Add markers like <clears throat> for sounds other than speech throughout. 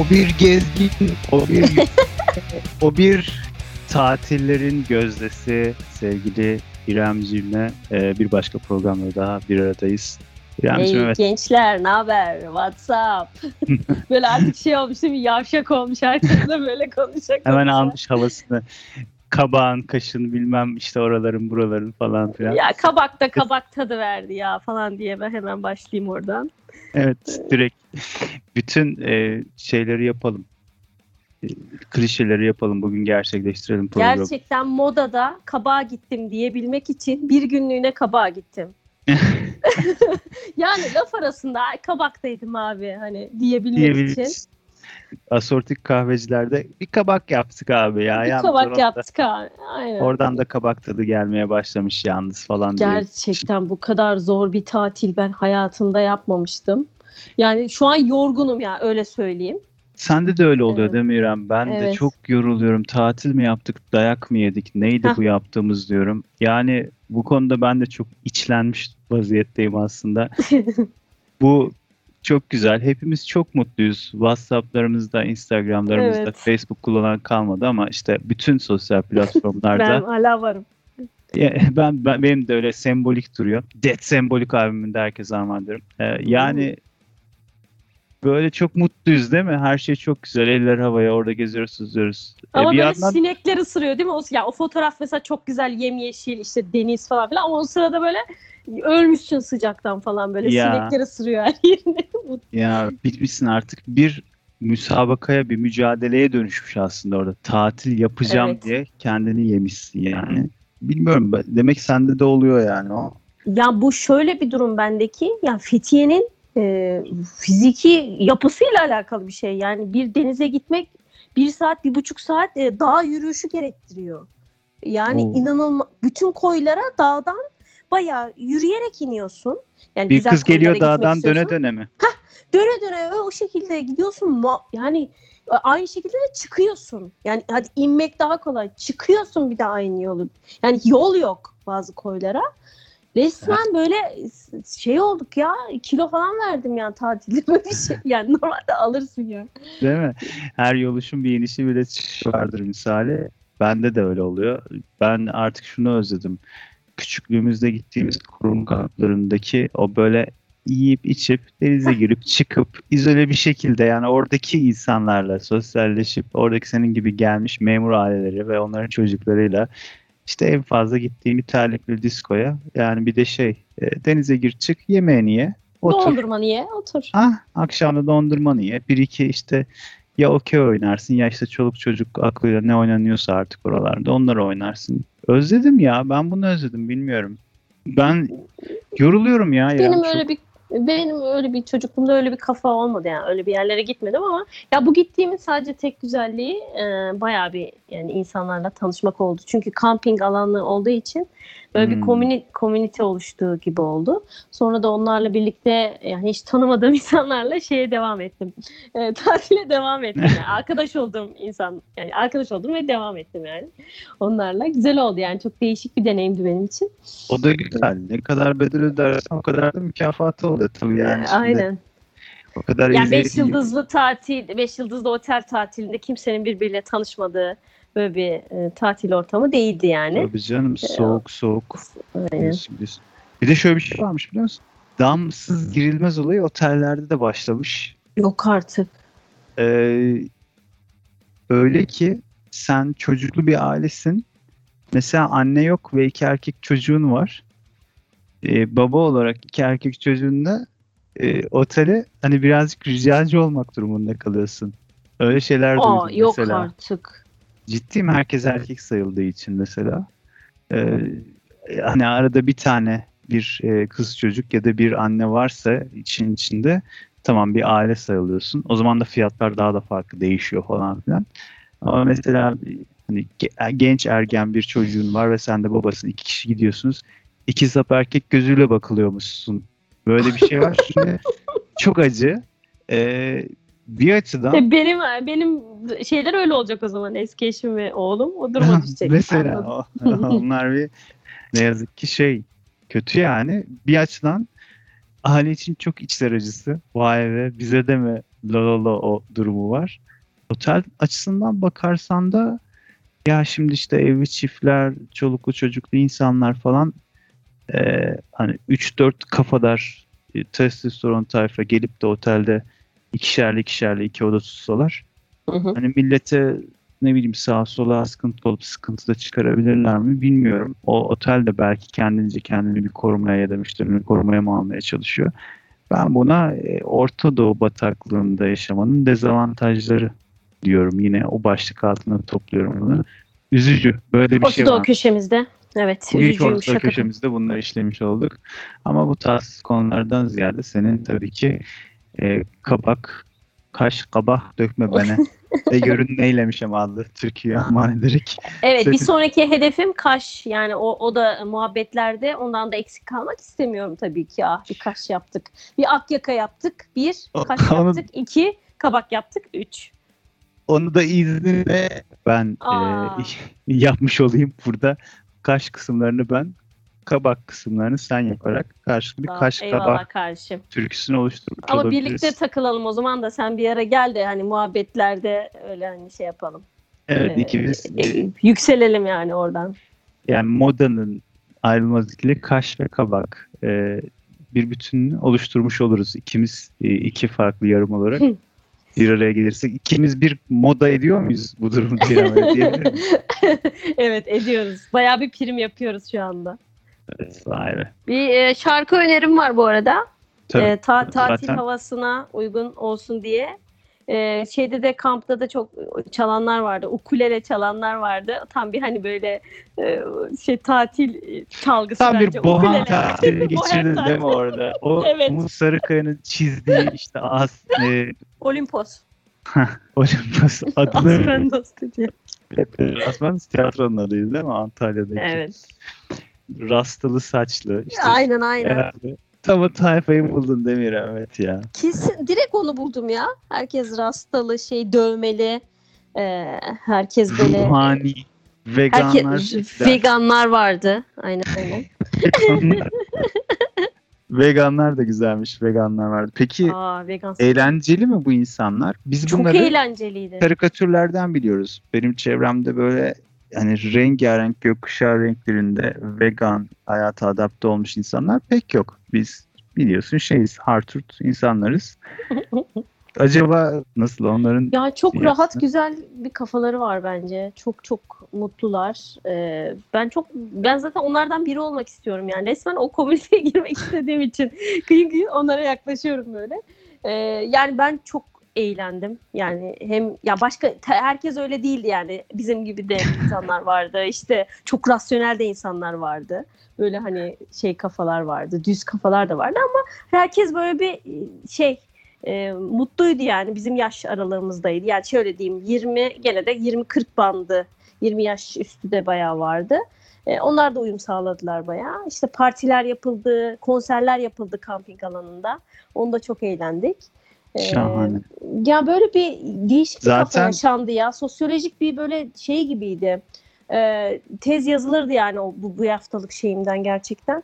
O bir gezgin, o bir <laughs> o bir tatillerin gözdesi sevgili İremciğimle e, bir başka programda daha bir aradayız. İremciğim hey, evet. gençler ne haber? WhatsApp. <laughs> böyle artık şey olmuş değil mi? Yavşak olmuş herkesle böyle konuşacak. Hemen almış havasını. Kabağın, kaşın bilmem işte oraların buraların falan filan. Ya kabak da kabak tadı verdi ya falan diye ben hemen başlayayım oradan. Evet direkt <laughs> bütün e, şeyleri yapalım. E, klişeleri yapalım bugün gerçekleştirelim programı. Gerçekten modada kabağa gittim diyebilmek için bir günlüğüne kabağa gittim. <laughs> <laughs> yani laf arasında kabaktaydım abi hani diyebilmek Diyebil- için. Asortik kahvecilerde bir kabak yaptık abi ya. Bir kabak yaptık abi. Aynen. Oradan da kabak tadı gelmeye başlamış yalnız falan diye. Gerçekten bu kadar zor bir tatil ben hayatımda yapmamıştım. Yani şu an yorgunum ya öyle söyleyeyim. Sende de öyle oluyor evet. değil mi İrem? Ben evet. de çok yoruluyorum. Tatil mi yaptık, dayak mı yedik, neydi Heh. bu yaptığımız diyorum. Yani bu konuda ben de çok içlenmiş vaziyetteyim aslında. <laughs> bu çok güzel. Hepimiz çok mutluyuz. WhatsApp'larımızda, Instagram'larımızda, evet. Facebook kullanan kalmadı ama işte bütün sosyal platformlarda. <laughs> ben hala varım. ben, ben benim de öyle sembolik duruyor. Dead sembolik albümünde herkes armağan ederim. Ee, yani böyle çok mutluyuz değil mi? Her şey çok güzel. Eller havaya orada geziyoruz, süzüyoruz. Ee, ama bir böyle yandan... sinekler ısırıyor değil mi? O, ya, o fotoğraf mesela çok güzel yemyeşil işte deniz falan filan ama o sırada böyle ölmüşsün sıcaktan falan böyle ya. sinekler ısırıyor her yerini. <laughs> ya bitmişsin artık. Bir müsabakaya bir mücadeleye dönüşmüş aslında orada. Tatil yapacağım evet. diye kendini yemişsin yani. Bilmiyorum demek sende de oluyor yani o. Ya bu şöyle bir durum bendeki. Ya Fethiye'nin e, fiziki yapısıyla alakalı bir şey. Yani bir denize gitmek bir saat, bir buçuk saat e, dağ yürüyüşü gerektiriyor. Yani Oo. inanılmaz. Bütün koylara dağdan bayağı yürüyerek iniyorsun. Yani bir kız geliyor dağdan döne döne mi? Hah, döne döne o şekilde gidiyorsun. Yani aynı şekilde de çıkıyorsun. Yani hadi inmek daha kolay. Çıkıyorsun bir de aynı yolu. Yani yol yok bazı koylara. Resmen böyle şey olduk ya kilo falan verdim yani tatilde <laughs> böyle bir şey. Yani normalde alırsın ya. Değil mi? Her yoluşun bir inişi çıkışı vardır misali. Bende de öyle oluyor. Ben artık şunu özledim. Küçüklüğümüzde gittiğimiz kurum kamplarındaki o böyle yiyip içip denize girip çıkıp izole bir şekilde yani oradaki insanlarla sosyalleşip oradaki senin gibi gelmiş memur aileleri ve onların çocuklarıyla işte en fazla gittiğim İtalya diskoya yani bir de şey e, denize gir çık yemeğini ye otur. Dondurmanı ye otur. Ah, akşamda dondurmanı ye. Bir iki işte ya okey oynarsın ya işte çoluk çocuk aklıyla ne oynanıyorsa artık oralarda onları oynarsın. Özledim ya ben bunu özledim bilmiyorum. Ben yoruluyorum ya. Benim ya, öyle çok... bir benim öyle bir çocukluğumda öyle bir kafa olmadı yani öyle bir yerlere gitmedim ama ya bu gittiğimin sadece tek güzelliği e, bayağı bir yani insanlarla tanışmak oldu. Çünkü kamping alanı olduğu için Böyle hmm. bir komünite, komünite oluştuğu gibi oldu. Sonra da onlarla birlikte yani hiç tanımadığım <laughs> insanlarla şeye devam ettim. E, tatile devam ettim. Yani <laughs> arkadaş olduğum insan yani arkadaş oldum ve devam ettim yani. Onlarla güzel oldu yani çok değişik bir deneyimdi benim için. O da güzel. Ne kadar bedel ödersen o kadar da mükafatı oluyor tabii yani. Aynen. O kadar yani 5 yıldızlı tatil, 5 yıldızlı otel tatilinde kimsenin birbiriyle tanışmadığı böyle bir e, tatil ortamı değildi yani. Tabii canım e, soğuk soğuk. Aynen. Bir de şöyle bir şey varmış biliyor musun? Damsız girilmez olayı otellerde de başlamış. Yok artık. Ee, öyle ki sen çocuklu bir ailesin. Mesela anne yok ve iki erkek çocuğun var. Ee, baba olarak iki erkek çocuğunla e, otele hani birazcık ricacı olmak durumunda kalıyorsun. Öyle şeyler Aa, duydum yok mesela. Yok artık ciddiyim herkes erkek sayıldığı için mesela. Ee, hani arada bir tane bir e, kız çocuk ya da bir anne varsa için içinde tamam bir aile sayılıyorsun. O zaman da fiyatlar daha da farklı değişiyor falan filan. Ama mesela hani genç ergen bir çocuğun var ve sen de babasın iki kişi gidiyorsunuz. İki sap erkek gözüyle bakılıyormuşsun. Böyle bir şey var. <laughs> Şimdi çok acı. Ee, bir açıdan e, benim benim şeyler öyle olacak o zaman eski eşim ve oğlum o duruma <laughs> düşecek. Mesela <laughs> onlar bir ne yazık ki şey kötü yani bir açıdan aile için çok içler acısı. Vay be bize de mi lololo o durumu var. Otel açısından bakarsan da ya şimdi işte evli çiftler, çoluklu çocuklu insanlar falan e, hani 3-4 kafadar e, testosteron tayfa gelip de otelde ikişerli ikişerli iki oda tutsalar Hı hı. hani millete ne bileyim sağa sola sıkıntı olup sıkıntı da çıkarabilirler mi bilmiyorum. O otel de belki kendince kendini bir korumaya ya da müşterini korumaya mı almaya çalışıyor. Ben buna e, Orta Doğu bataklığında yaşamanın dezavantajları diyorum. Yine o başlık altına topluyorum bunu. Üzücü. Böyle bir şey Orta Doğu var. köşemizde. Evet. Üzücüymüş Orta hakikaten. köşemizde bunları işlemiş olduk. Ama bu tatsız konulardan ziyade senin tabii ki e, kabak, kaş, kabak dökme bana. <laughs> Ve görün neylemişim adlı türküyü aman <laughs> ederek. Evet bir sonraki hedefim Kaş. Yani o, o da muhabbetlerde ondan da eksik kalmak istemiyorum tabii ki. Ah bir Kaş yaptık. Bir Akyaka yaptık. Bir Kaş <laughs> yaptık. iki Kabak yaptık. Üç. Onu da izninle ben e, yapmış olayım burada. Kaş kısımlarını ben, kabak kısımlarını sen yaparak karşılıklı bir kaş kabak kardeşim. türküsünü oluşturmuş Ama olabiliriz. birlikte takılalım o zaman da sen bir ara gel de hani muhabbetlerde öyle hani şey yapalım. Evet Ee, ikimiz e, yükselelim yani oradan. yani modanın ayrılmaz ikili kaş ve kabak e, bir bütününü oluşturmuş oluruz. İkimiz e, iki farklı yarım olarak Hı. bir araya gelirsek ikimiz bir moda ediyor muyuz bu durumu <laughs> miyim? evet ediyoruz. Bayağı bir prim yapıyoruz şu anda. Evet, vay be. Bir e, şarkı önerim var bu arada. Tabii. E, ta- tatil Zaten- havasına uygun olsun diye. E, şeyde de kampta da çok çalanlar vardı. Ukulele çalanlar vardı. Tam bir hani böyle e, şey tatil e, çalgısı Tam bence. bir bohem tatili <laughs> geçirdin değil mi orada? O <laughs> Evet. Umut Sarıkaya'nın çizdiği işte az e, Olimpos. Olympus adını Aspendos dedi. Asman tiyatronun adıydı değil mi Antalya'daki? Evet. Rastalı saçlı. işte Aynen aynen. herhalde. Tam o tayfayı buldun Demir evet ya. Kesin direkt onu buldum ya. Herkes rastalı şey dövmeli. E, herkes böyle Ruhani, veganlar. herkes veganlar vardı. Aynen aynen. <laughs> veganlar da güzelmiş. Veganlar vardı. Peki Aa vegan. eğlenceli mi bu insanlar? Biz Çok bunları eğlenceliydi. karikatürlerden biliyoruz. Benim çevremde böyle yani rengarenk gökkuşağı renklerinde vegan hayata adapte olmuş insanlar pek yok. Biz biliyorsun şeyiz, harturt insanlarız. <laughs> Acaba nasıl onların Ya çok Yes. rahat güzel bir kafaları var bence. Çok çok mutlular. Ee, ben çok ben zaten onlardan biri olmak istiyorum yani. Resmen o komüniteye <laughs> girmek istediğim için kıyın kıyın onlara yaklaşıyorum böyle. Ee, yani ben çok eğlendim. Yani hem ya başka herkes öyle değildi yani. Bizim gibi de insanlar vardı. İşte çok rasyonel de insanlar vardı. Böyle hani şey kafalar vardı. Düz kafalar da vardı ama herkes böyle bir şey e, mutluydu yani bizim yaş aralığımızdaydı. Yani şöyle diyeyim 20 gene de 20-40 bandı 20 yaş üstü de bayağı vardı. E, onlar da uyum sağladılar bayağı. İşte partiler yapıldı, konserler yapıldı kamping alanında. Onda çok eğlendik. E, şahane. ya böyle bir değişik bir kafa Zaten- yaşandı ya. Sosyolojik bir böyle şey gibiydi. Ee, tez yazılırdı yani o, bu, bu haftalık şeyimden gerçekten.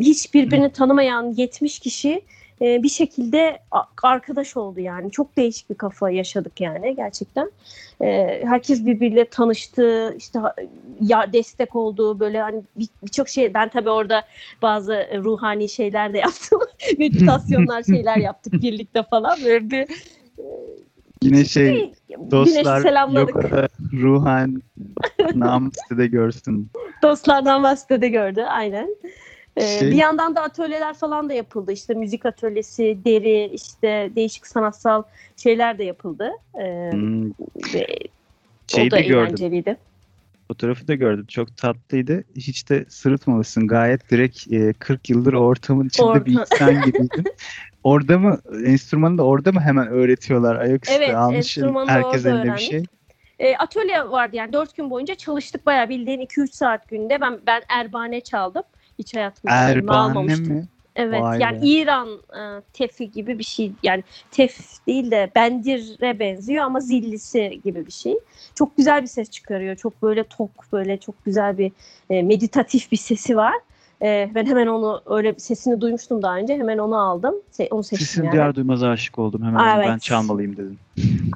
Hiç birbirini tanımayan 70 kişi e, bir şekilde arkadaş oldu yani. Çok değişik bir kafa yaşadık yani gerçekten. Ee, herkes birbiriyle tanıştı, işte ya destek oldu böyle hani bir- birçok şey. Ben tabii orada bazı e, ruhani şeyler de <laughs> yaptım. Meditasyonlar <laughs> şeyler yaptık birlikte falan. Böyle bir Yine şey Güneşi dostlar selamladık. yok ruhan <laughs> namus de görsün. Dostlardan bahsede gördü aynen. Ee, Şey- Bir yandan da atölyeler falan da yapıldı. İşte müzik atölyesi, deri, işte değişik sanatsal şeyler de yapıldı. Ee, Hmm, ve şeyi o da de gördüm. eğlenceliydi. Fotoğrafı da gördüm. Çok tatlıydı. Hiç de sırıtmamışsın. Gayet direkt e, 40 yıldır o ortamın içinde bir Orta- insan gibiydin. <laughs> orada mı enstrümanı da orada mı hemen öğretiyorlar ayaküstü Evet, almış herkes elinde bir şey. Ee, atölye vardı yani dört gün boyunca çalıştık bayağı bildiğin 2-3 saat günde. Ben ben erbane çaldım. Hiç hayatımda elime Erbane almamıştım. mi? Evet Vay yani be. İran e, tefi gibi bir şey yani tef değil de bendire benziyor ama zillisi gibi bir şey. Çok güzel bir ses çıkarıyor. Çok böyle tok böyle çok güzel bir e, meditatif bir sesi var. E, ben hemen onu öyle sesini duymuştum daha önce. Hemen onu aldım. Se- onu seçtim Sesin yani. duyar duymaz aşık oldum. Hemen Aa, onu ben evet. çalmalıyım dedim.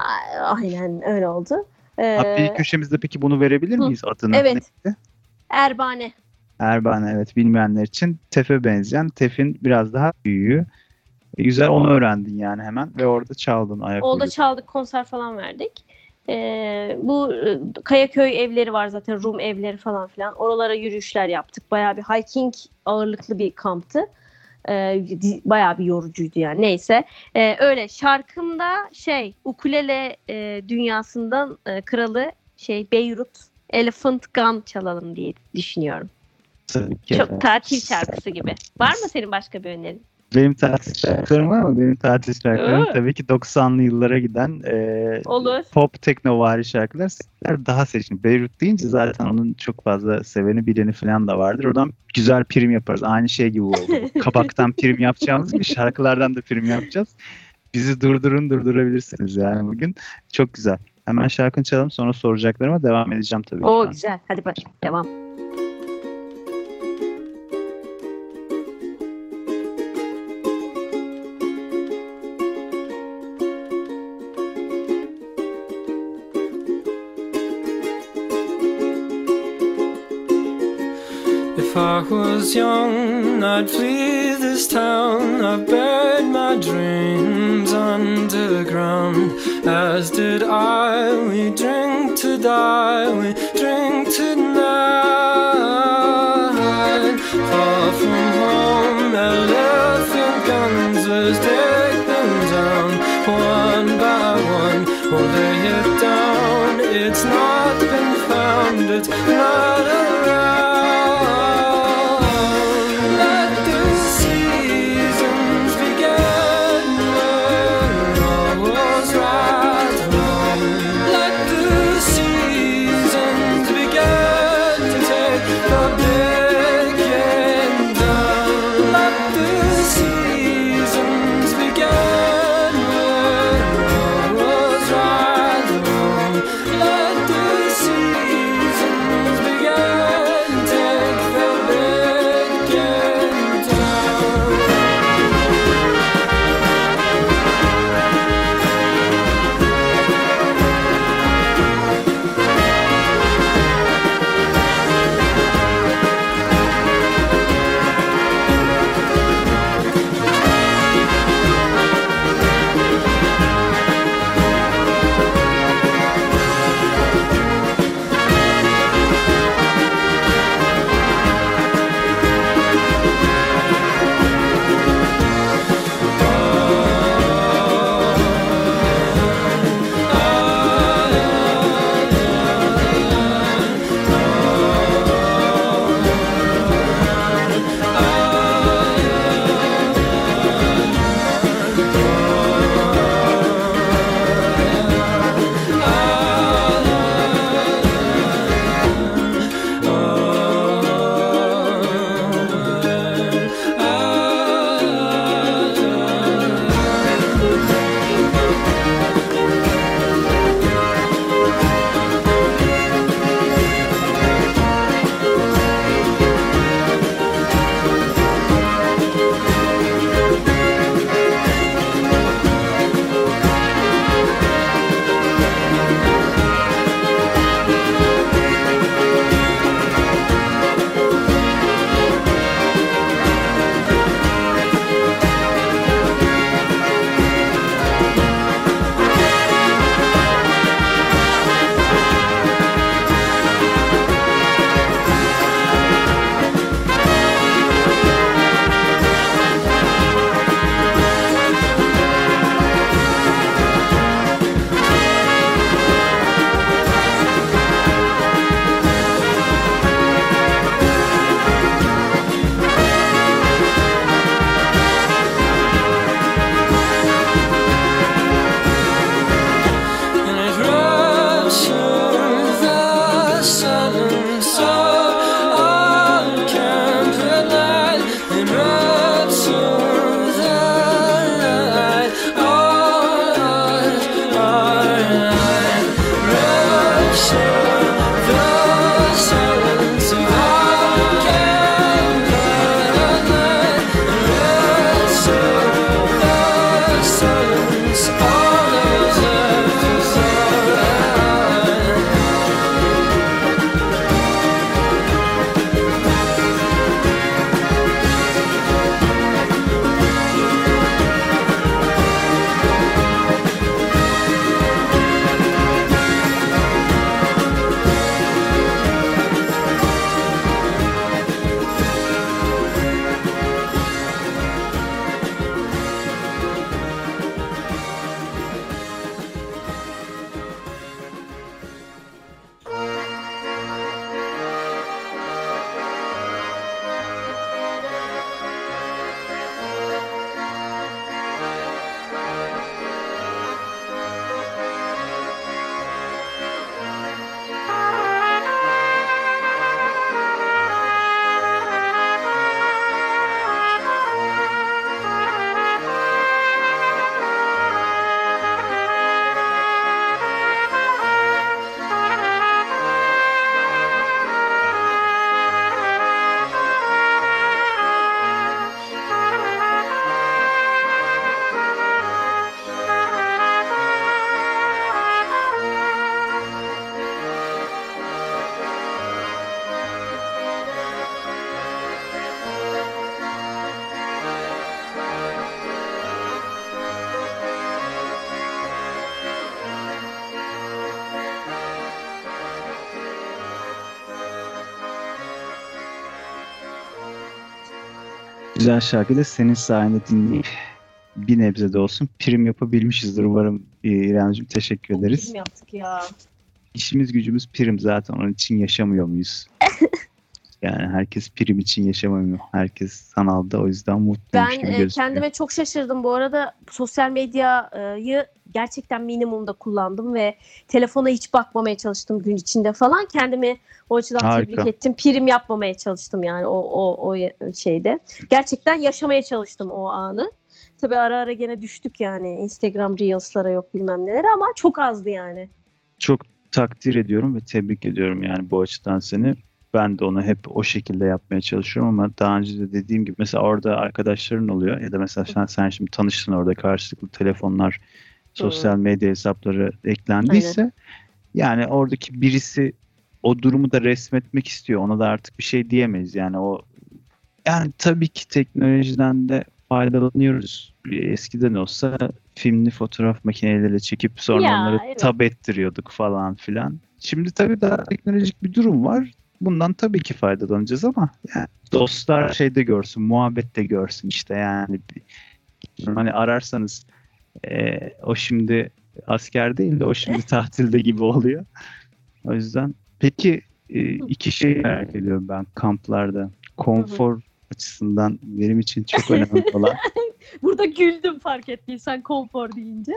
A- Aynen öyle oldu. E, Abi köşemizde peki bunu verebilir hı. miyiz adını? Evet. Neydi? Erbane. Erbane evet bilmeyenler için Tef'e benzeyen. Tef'in biraz daha büyüğü. E, güzel onu öğrendin yani hemen ve orada çaldın ayak Orada çaldık, konser falan verdik. Ee, bu e, Kayaköy evleri var zaten, Rum evleri falan filan. Oralara yürüyüşler yaptık. Bayağı bir hiking ağırlıklı bir kamptı. Ee, bayağı bir yorucuydu yani. Neyse. Ee, öyle şarkımda şey ukulele e, dünyasından e, kralı şey Beyrut Elephant Gun çalalım diye düşünüyorum. Tabii ki. Çok tatil şarkısı gibi. Var mı senin başka bir önerin? Benim tatil şarkılarım var mı? Benim tatil şarkılarım Aa. tabii ki 90'lı yıllara giden e, Olur. pop teknovari şarkılar daha seçkin. Beyrut deyince zaten onun çok fazla seveni bileni falan da vardır. Oradan güzel prim yaparız. Aynı şey gibi oldu. <laughs> Kabaktan prim yapacağımız gibi şarkılardan da prim yapacağız. Bizi durdurun durdurabilirsiniz yani bugün. Çok güzel. Hemen şarkını çalalım sonra soracaklarıma devam edeceğim tabii. Oo güzel. Hadi bak devam. I was young, I'd flee this town. I've buried my dreams underground. As did I. We drink to die, we drink tonight. Far from home, elephant guns, let's take them down one by one. We'll lay it down. It's not been found, it's not Güzel şarkı da senin sayende dinleyip bir nebze de olsun prim yapabilmişizdir umarım e, İremciğim teşekkür ederiz. Bizim yaptık ya. İşimiz gücümüz prim zaten onun için yaşamıyor muyuz? <laughs> yani herkes prim için yaşamıyor. Herkes sanalda o yüzden mutluymuş Ben gibi e, gözüküyor. kendime çok şaşırdım. Bu arada sosyal medyayı gerçekten minimumda kullandım ve telefona hiç bakmamaya çalıştım gün içinde falan. Kendimi o açıdan Harika. tebrik ettim. Prim yapmamaya çalıştım yani o, o, o şeyde. Gerçekten yaşamaya çalıştım o anı. Tabii ara ara gene düştük yani Instagram Reels'lara yok bilmem neler ama çok azdı yani. Çok takdir ediyorum ve tebrik ediyorum yani bu açıdan seni. Ben de onu hep o şekilde yapmaya çalışıyorum ama daha önce de dediğim gibi mesela orada arkadaşların oluyor ya da mesela sen, sen şimdi tanıştın orada karşılıklı telefonlar, sosyal medya hesapları eklendiyse yani oradaki birisi o durumu da resmetmek istiyor. Ona da artık bir şey diyemeyiz. Yani o yani tabii ki teknolojiden de faydalanıyoruz. Eskiden olsa filmli fotoğraf makineleriyle çekip sonra Ya, onları evet. tab ettiriyorduk falan filan. Şimdi tabii daha teknolojik bir durum var. Bundan tabii ki faydalanacağız ama yani dostlar şeyde görsün, muhabbette görsün işte yani. Hani ararsanız e, o şimdi asker değil de o şimdi <laughs> tatilde gibi oluyor. O yüzden peki e, iki şey merak ediyorum ben kamplarda. Konfor açısından benim için çok önemli olan. <laughs> Burada güldüm fark ettiysen konfor deyince.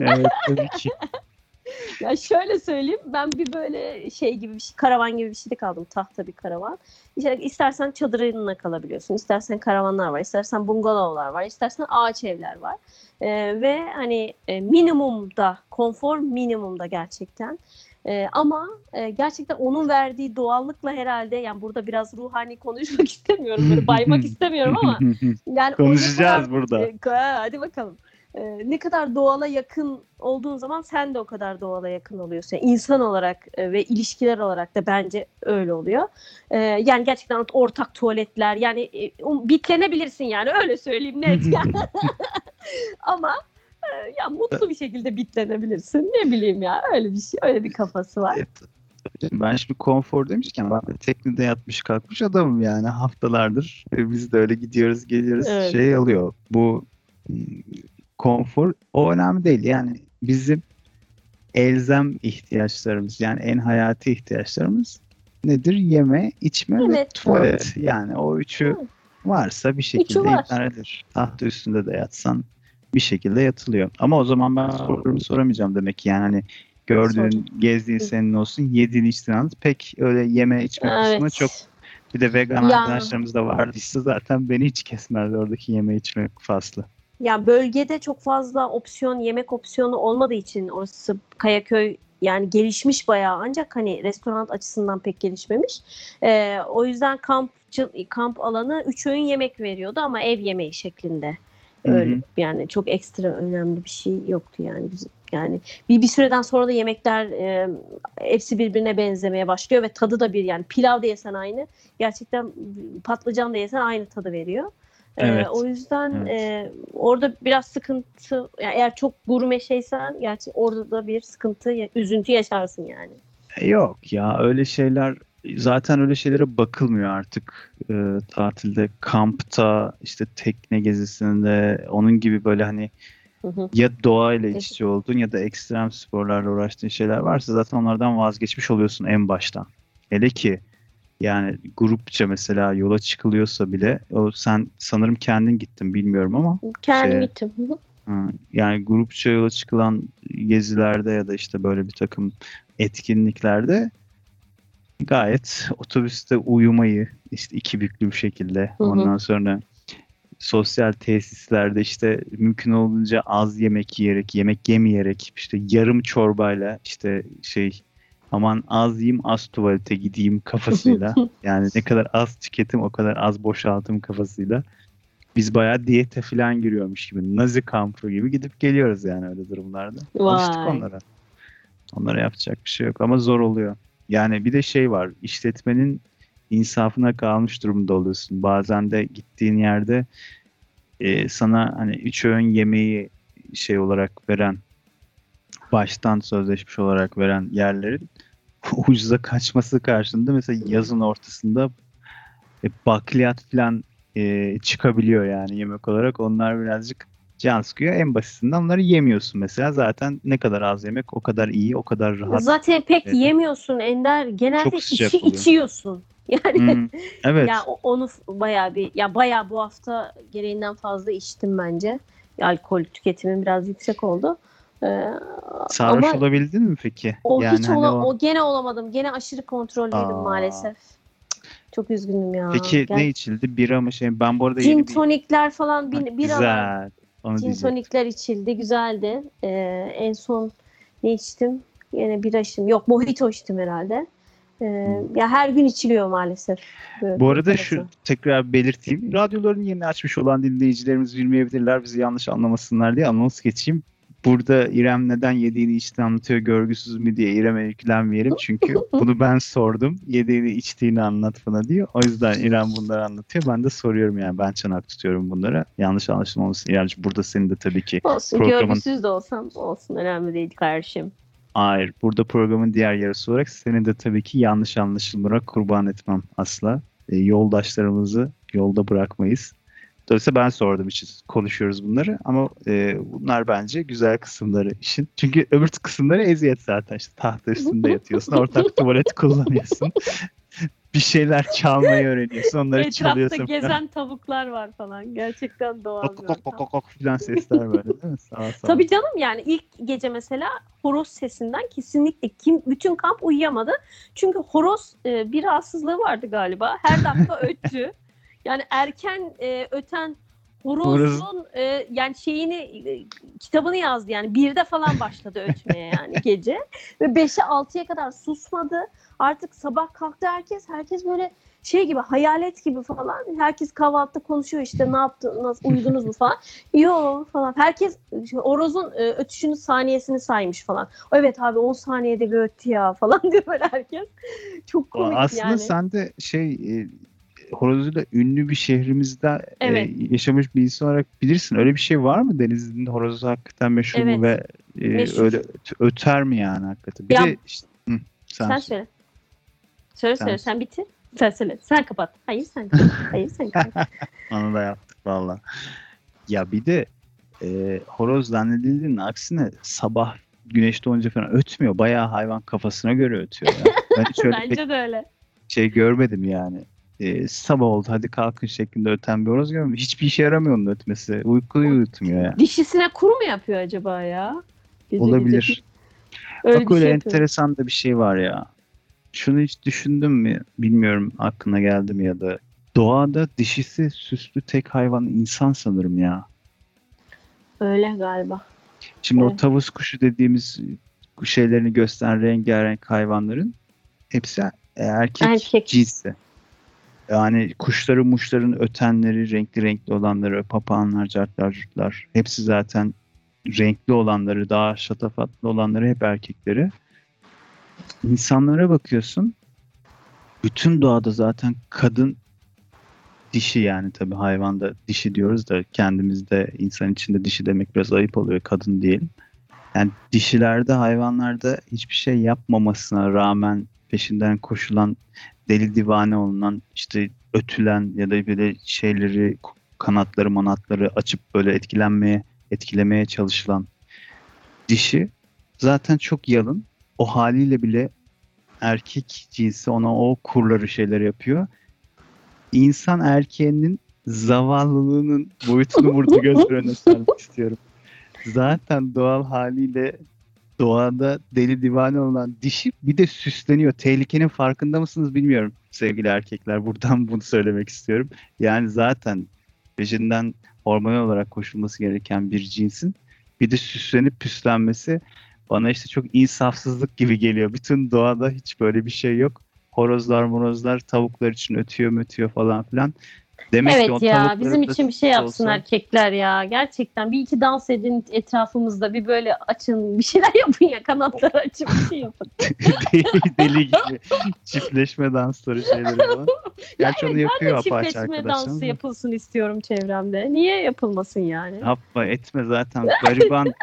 evet tabii ki. <laughs> <laughs> Ya şöyle söyleyeyim ben bir böyle şey gibi bir şey karavan gibi bir şeyde kaldım tahta bir karavan. İşte istersen çadırınla kalabiliyorsun, istersen karavanlar var, istersen bungalovlar var, istersen ağaç evler var. Ee, ve hani e, minimumda konfor minimumda gerçekten. Ee, ama e, gerçekten onun verdiği doğallıkla herhalde yani burada biraz ruhani konuşmak <laughs> istemiyorum böyle baymak <laughs> istemiyorum ama yani Konuşacağız kadar- burada. e, ha, hadi bakalım. E, ne kadar doğala yakın olduğun zaman sen de o kadar doğala yakın oluyorsun. Yani insan olarak e, ve ilişkiler olarak da bence öyle oluyor. E, yani gerçekten ortak tuvaletler yani e, o- bitlenebilirsin yani öyle söyleyeyim net. <laughs> yani. <laughs> Ama e, ya mutlu bir şekilde bitlenebilirsin. Ne bileyim ya öyle bir şey öyle bir kafası var. Evet. Ben şimdi konfor demişken ben de teknede yatmış kalkmış adamım yani haftalardır. Biz de öyle gidiyoruz geliyoruz Evet. şey alıyor. Bu mm, konfor o önemli değil. Yani bizim elzem ihtiyaçlarımız yani en hayati ihtiyaçlarımız nedir? Yeme, içme ve Evet. tuvalet. Yani o üçü varsa bir şekilde var. edilir. Tahta üstünde de yatsan bir şekilde yatılıyor. Ama o zaman ben sorularımı soramayacağım demek ki yani hani gördüğün, gezdiğin senin olsun, yediğin içtiğin anlat. Pek öyle yeme içme kısmı Evet. çok bir de vegan Ya. arkadaşlarımız da vardıysa zaten beni hiç kesmezdi oradaki yeme içme faslı. Ya bölgede çok fazla opsiyon, yemek opsiyonu olmadığı için orası Kayaköy yani gelişmiş bayağı ancak hani restoran açısından pek gelişmemiş. Ee, o yüzden kampçı, kamp alanı üç öğün yemek veriyordu ama ev yemeği şeklinde. Öyle Hı hı. yani çok ekstra önemli bir şey yoktu yani bizim yani bir bir süreden sonra da yemekler e, hepsi birbirine benzemeye başlıyor ve tadı da bir yani pilav da yesen aynı gerçekten patlıcan da yesen aynı tadı veriyor. E, Evet, o yüzden evet. e, orada biraz sıkıntı yani eğer çok gurme şeysen gerçi orada da bir sıkıntı üzüntü yaşarsın yani. E, Yok ya öyle şeyler zaten öyle şeylere bakılmıyor artık e, tatilde kampta işte tekne gezisinde onun gibi böyle hani Hı hı. ya doğayla iç içe olduğun ya da ekstrem sporlarla uğraştığın şeyler varsa zaten onlardan vazgeçmiş oluyorsun en baştan. Hele ki yani grupça mesela yola çıkılıyorsa bile o sen sanırım kendin gittin bilmiyorum ama Kendim Şey- gittim. Yani grupça yola çıkılan gezilerde ya da işte böyle bir takım etkinliklerde gayet otobüste uyumayı işte iki büklü bir şekilde Hı hı. ondan sonra sosyal tesislerde işte mümkün olunca az yemek yiyerek yemek yemeyerek işte yarım çorbayla işte şey aman az yiyeyim az tuvalete gideyim kafasıyla <laughs> yani ne kadar az tüketim o kadar az boşaltım kafasıyla biz bayağı diyete falan giriyormuş gibi. Nazi kampı gibi gidip geliyoruz yani öyle durumlarda. Alıştık Vay. onlara. Onlara yapacak bir şey yok ama zor oluyor. Yani bir de şey var. işletmenin insafına kalmış durumda oluyorsun. Bazen de gittiğin yerde e, sana hani üç öğün yemeği şey olarak veren baştan sözleşmiş olarak veren yerlerin <laughs> ucuza kaçması karşında mesela yazın ortasında e, bakliyat falan e, çıkabiliyor yani yemek olarak. Onlar birazcık can sıkıyor. En basitinden onları yemiyorsun mesela. Zaten ne kadar az yemek o kadar iyi, o kadar rahat. Zaten pek Evet. yemiyorsun Ender. Genelde içi oluyor. içiyorsun. Yani Hmm, <laughs> evet. ya onu bayağı bir ya bayağı bu hafta gereğinden fazla içtim bence. Alkol tüketimim biraz yüksek oldu. Ee, Sarhoş ama olabildin mi peki? o yani hiç hani ola- o- o gene olamadım. Gene aşırı kontrollüydüm Aa. maalesef. Çok üzgünüm ya. Peki Gel- ne içildi? Bira mı şey? Ben bu arada yeni Gin bir... tonikler falan Ha, bir, biralar Güzel. Onu Gin diyecektim. tonikler içildi. Güzeldi. Ee, en son ne içtim? Yine bira içtim. Yok mojito içtim herhalde. Ee, ya her gün içiliyor maalesef. Böyle Bu arada bir şu tarafı. tekrar belirteyim. Radyoların yeni açmış olan dinleyicilerimiz bilmeyebilirler. Bizi yanlış anlamasınlar diye anons geçeyim. Burada İrem neden yediğini içtiğini anlatıyor görgüsüz mü diye İrem'e yüklenmeyelim. Çünkü <laughs> bunu ben sordum. Yediğini içtiğini anlat bana diyor. O yüzden İrem bunları anlatıyor. Ben de soruyorum yani. Ben çanak tutuyorum bunlara. Yanlış anlaşılmaması. Yani burada senin de tabii ki Olsun programın- görgüsüz de olsam olsun önemli değil kardeşim. Hayır. Burada programın diğer yarısı olarak seni de tabii ki yanlış anlaşılmalara kurban etmem asla. E, yoldaşlarımızı yolda bırakmayız. Dolayısıyla ben sorduğum için konuşuyoruz bunları ama e, bunlar bence güzel kısımları işin. Çünkü öbür kısımları eziyet zaten. İşte tahta üstünde yatıyorsun, ortak <laughs> tuvalet kullanıyorsun. bir şeyler çalmayı öğreniyorsun, onları Etrafta çalıyorsun. falan. gezen tavuklar var falan. Gerçekten doğal Kok kok kok kok filan sesler böyle değil mi? Sağa sağa. Tabii canım yani ilk gece mesela horoz sesinden kesinlikle kim bütün kamp uyuyamadı. Çünkü horoz e, bir rahatsızlığı vardı galiba. Her dakika <laughs> öttü. Yani erken e, öten horozun e, yani şeyini e, kitabını yazdı yani birde falan başladı ötmeye yani gece ve 5'e 6'ya kadar susmadı. Artık sabah kalktı herkes herkes böyle şey gibi hayalet gibi falan. Herkes kahvaltıda konuşuyor işte ne yaptı, nasıl uyudunuz mu falan. <laughs> Yo falan. Herkes Oroz'un e, ötüşünün saniyesini saymış falan. Evet abi 10 saniyede bir öttü ya falan <laughs> diyor böyle herkes. Çok komik Aslında yani. sen de şey e, horozuyla ünlü bir şehrimizde e, Evet. yaşamış bir insan olarak bilirsin. Öyle bir şey var mı? Denizli'nin horozu hakikaten meşhur Evet. mu ve e, Meşhur. öyle öt- öter mi yani hakikaten? Bir Ya- de işte, hı, sen, Sen söyle. Söyle Sen söyle sen bitir. Sen söyle. Sen kapat. Hayır sen kapat. <laughs> Hayır sen kapat. onu da yaptık valla. Ya bir de e, horoz zannedildiğinin aksine sabah güneş doğunca falan ötmüyor. Bayağı hayvan kafasına göre ötüyor. Ya. Ben hiç öyle <laughs> pek Bence de öyle. şey görmedim yani. Ee, sabah oldu hadi kalkın şeklinde öten bir horoz görmedim. Hiçbir işe yaramıyor onun ötmesi. Uykuyu uyutmuyor ya. Dişisine kur mu yapıyor acaba ya? Gece Olabilir. gece. Öyle Bak öyle şey yapıyor. enteresan da bir şey var ya. Şunu hiç düşündün mü? Bilmiyorum aklına geldi mi ya da. Doğada dişisi süslü tek hayvan insan sanırım ya. Öyle galiba. Şimdi o Evet. tavus kuşu dediğimiz şeylerini gösteren rengarenk hayvanların hepsi erkek, Erkek. cinsi. Yani kuşları muşların ötenleri, renkli renkli olanları, papağanlar, cartlar, curtlar hepsi zaten renkli olanları, daha şatafatlı olanları hep erkekleri. İnsanlara bakıyorsun. Bütün doğada zaten kadın dişi yani tabii hayvanda dişi diyoruz da kendimizde insan içinde dişi demek biraz ayıp oluyor kadın diyelim. Yani dişilerde hayvanlarda hiçbir şey yapmamasına rağmen peşinden koşulan deli divane olunan işte ötülen ya da böyle şeyleri kanatları manatları açıp böyle etkilenmeye etkilemeye çalışılan dişi zaten çok yalın. O haliyle bile erkek cinsi ona o kurları şeyler yapıyor. İnsan erkeğinin zavallılığının boyutunu burada <laughs> göz önüne sermek istiyorum. Zaten doğal haliyle doğada deli divane olan dişi bir de süsleniyor. Tehlikenin farkında mısınız bilmiyorum sevgili erkekler. Buradan <laughs> bunu söylemek istiyorum. Yani zaten peşinden hormonal olarak koşulması gereken bir cinsin bir de süslenip püslenmesi bana işte çok insafsızlık gibi geliyor. Bütün doğada hiç böyle bir şey yok. Horozlar morozlar tavuklar için ötüyor mötüyor falan filan. Demek ki evet ya tavukların bizim için bir şey yapsın olsa- erkekler ya. Gerçekten bir iki dans edin etrafımızda bir böyle açın bir şeyler <laughs> yapın ya kanatları açın bir şey yapın. <laughs> deli, gibi çiftleşme dansları şeyleri falan. <laughs> Gerçi onu Evet, yapıyor apaçı çiftleşme arkadaşlar. dansı yapılsın istiyorum çevremde. Niye yapılmasın yani? Yapma etme zaten gariban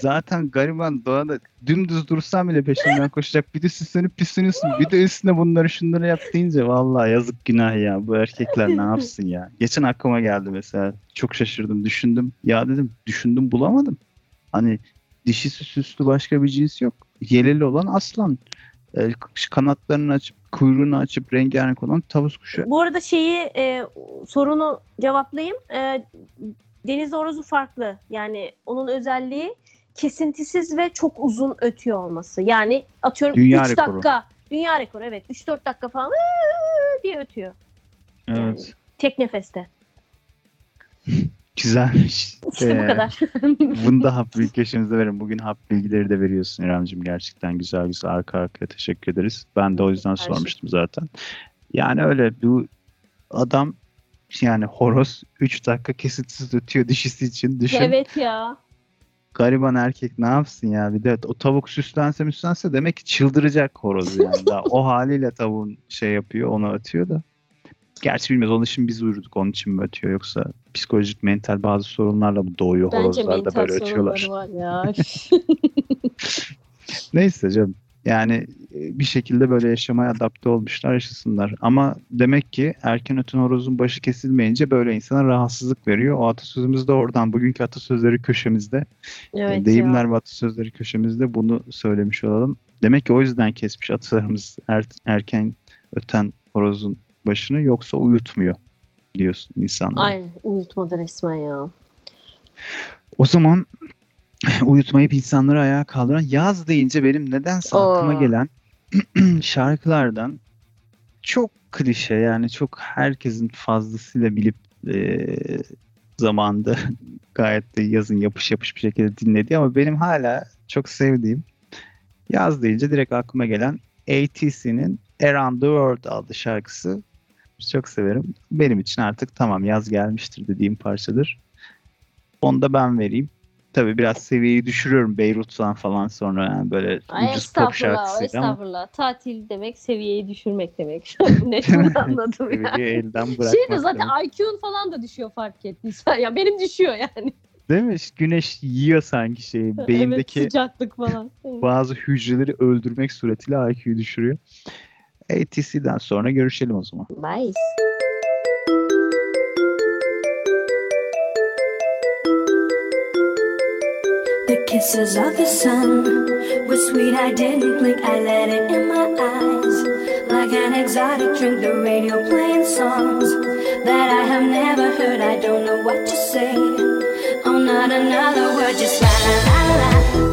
zaten gariban doğada dümdüz dursan bile peşinden koşacak. Bir de süslenip püsleniyorsun. Bir de üstüne bunları şunları yap deyince vallahi yazık günah ya. Bu erkekler ne yapsın ya. Geçen aklıma geldi mesela. Çok şaşırdım. Düşündüm. Ya dedim düşündüm bulamadım. Hani dişisi süslü başka bir cins yok. Yeleli olan aslan. E, kanatlarını açıp kuyruğunu açıp rengarenk olan tavus kuşu. Bu arada şeyi e, sorunu cevaplayayım. E, deniz horozu farklı. Yani onun özelliği kesintisiz ve çok uzun ötüyor olması. Yani atıyorum Dünya 3 rekoru. dakika. Dünya rekoru evet. 3-4 dakika falan "Iıı" <laughs> diye ötüyor. Evet. Tek nefeste. <laughs> Güzelmiş. İşte bu Ee, kadar. <laughs> Bunu da hap köşemizde verin. Bugün hap bilgileri de veriyorsun İremciğim. Gerçekten güzel güzel arka arkaya teşekkür ederiz. Ben de o yüzden Her şey. sormuştum zaten. Yani öyle bu adam yani horoz 3 dakika kesintisiz ötüyor dişisi için. Düşün. evet ya. Gariban erkek ne yapsın ya? Bir de o tavuk süslense müslense demek ki çıldıracak horoz yani. Daha o haliyle tavuğun şey yapıyor onu ötüyor da. Gerçi bilmiyoruz. Onun için biz uydurduk. Onun için mi ötüyor yoksa psikolojik mental bazı sorunlarla mı doğuyor Bence horozlar da mental böyle ötüyorlar. var ya. <laughs> Neyse canım. Yani e, bir şekilde böyle yaşamaya adapte olmuşlar yaşasınlar. Ama demek ki erken öten horozun başı kesilmeyince böyle insana rahatsızlık veriyor. O atasözümüz de oradan. Bugünkü atasözleri köşemizde. evet e, deyimler ya. ve atasözleri köşemizde bunu söylemiş olalım. Demek ki o yüzden kesmiş atalarımız er- erken öten horozun başını yoksa uyutmuyor diyorsun insanlar. Aynen unutmadı resmen ya. O zaman <clears throat> uyutmayıp insanları ayağa kaldıran yaz deyince benim nedense aklıma Oo. gelen <clears throat> şarkılardan çok klişe yani çok herkesin fazlasıyla bilip e, zamanda <laughs> gayet de yazın yapış yapış bir şekilde dinlediği ama benim hala çok sevdiğim yaz deyince direkt aklıma gelen ATC'nin Around the World adlı şarkısı. Çok severim. Benim için artık tamam yaz gelmiştir dediğim parçadır. Onu da ben vereyim. Tabii biraz seviyeyi düşürüyorum Beyrut'tan falan sonra yani böyle Ay ucuz pop estağfurullah, şarkısıyla ama estağfurullah. Tatil demek seviyeyi düşürmek demek. <laughs> ne <laughs> anladım ya. seviyeyi elden bırakmak Şey de zaten. IQ'un falan da düşüyor fark ettiysen. <laughs> Ya benim düşüyor yani. Değil mi? Güneş yiyor sanki şeyi. Beyindeki Evet, sıcaklık falan. bazı hücreleri öldürmek suretiyle IQ'yu düşürüyor. ATC'den sonra görüşelim o zaman. Bye. Kisses of the sun were sweet. I didn't blink. I let it in my eyes. Like an exotic drink, the radio playing songs that I have never heard. I don't know what to say. Oh, not another word, just la la la la.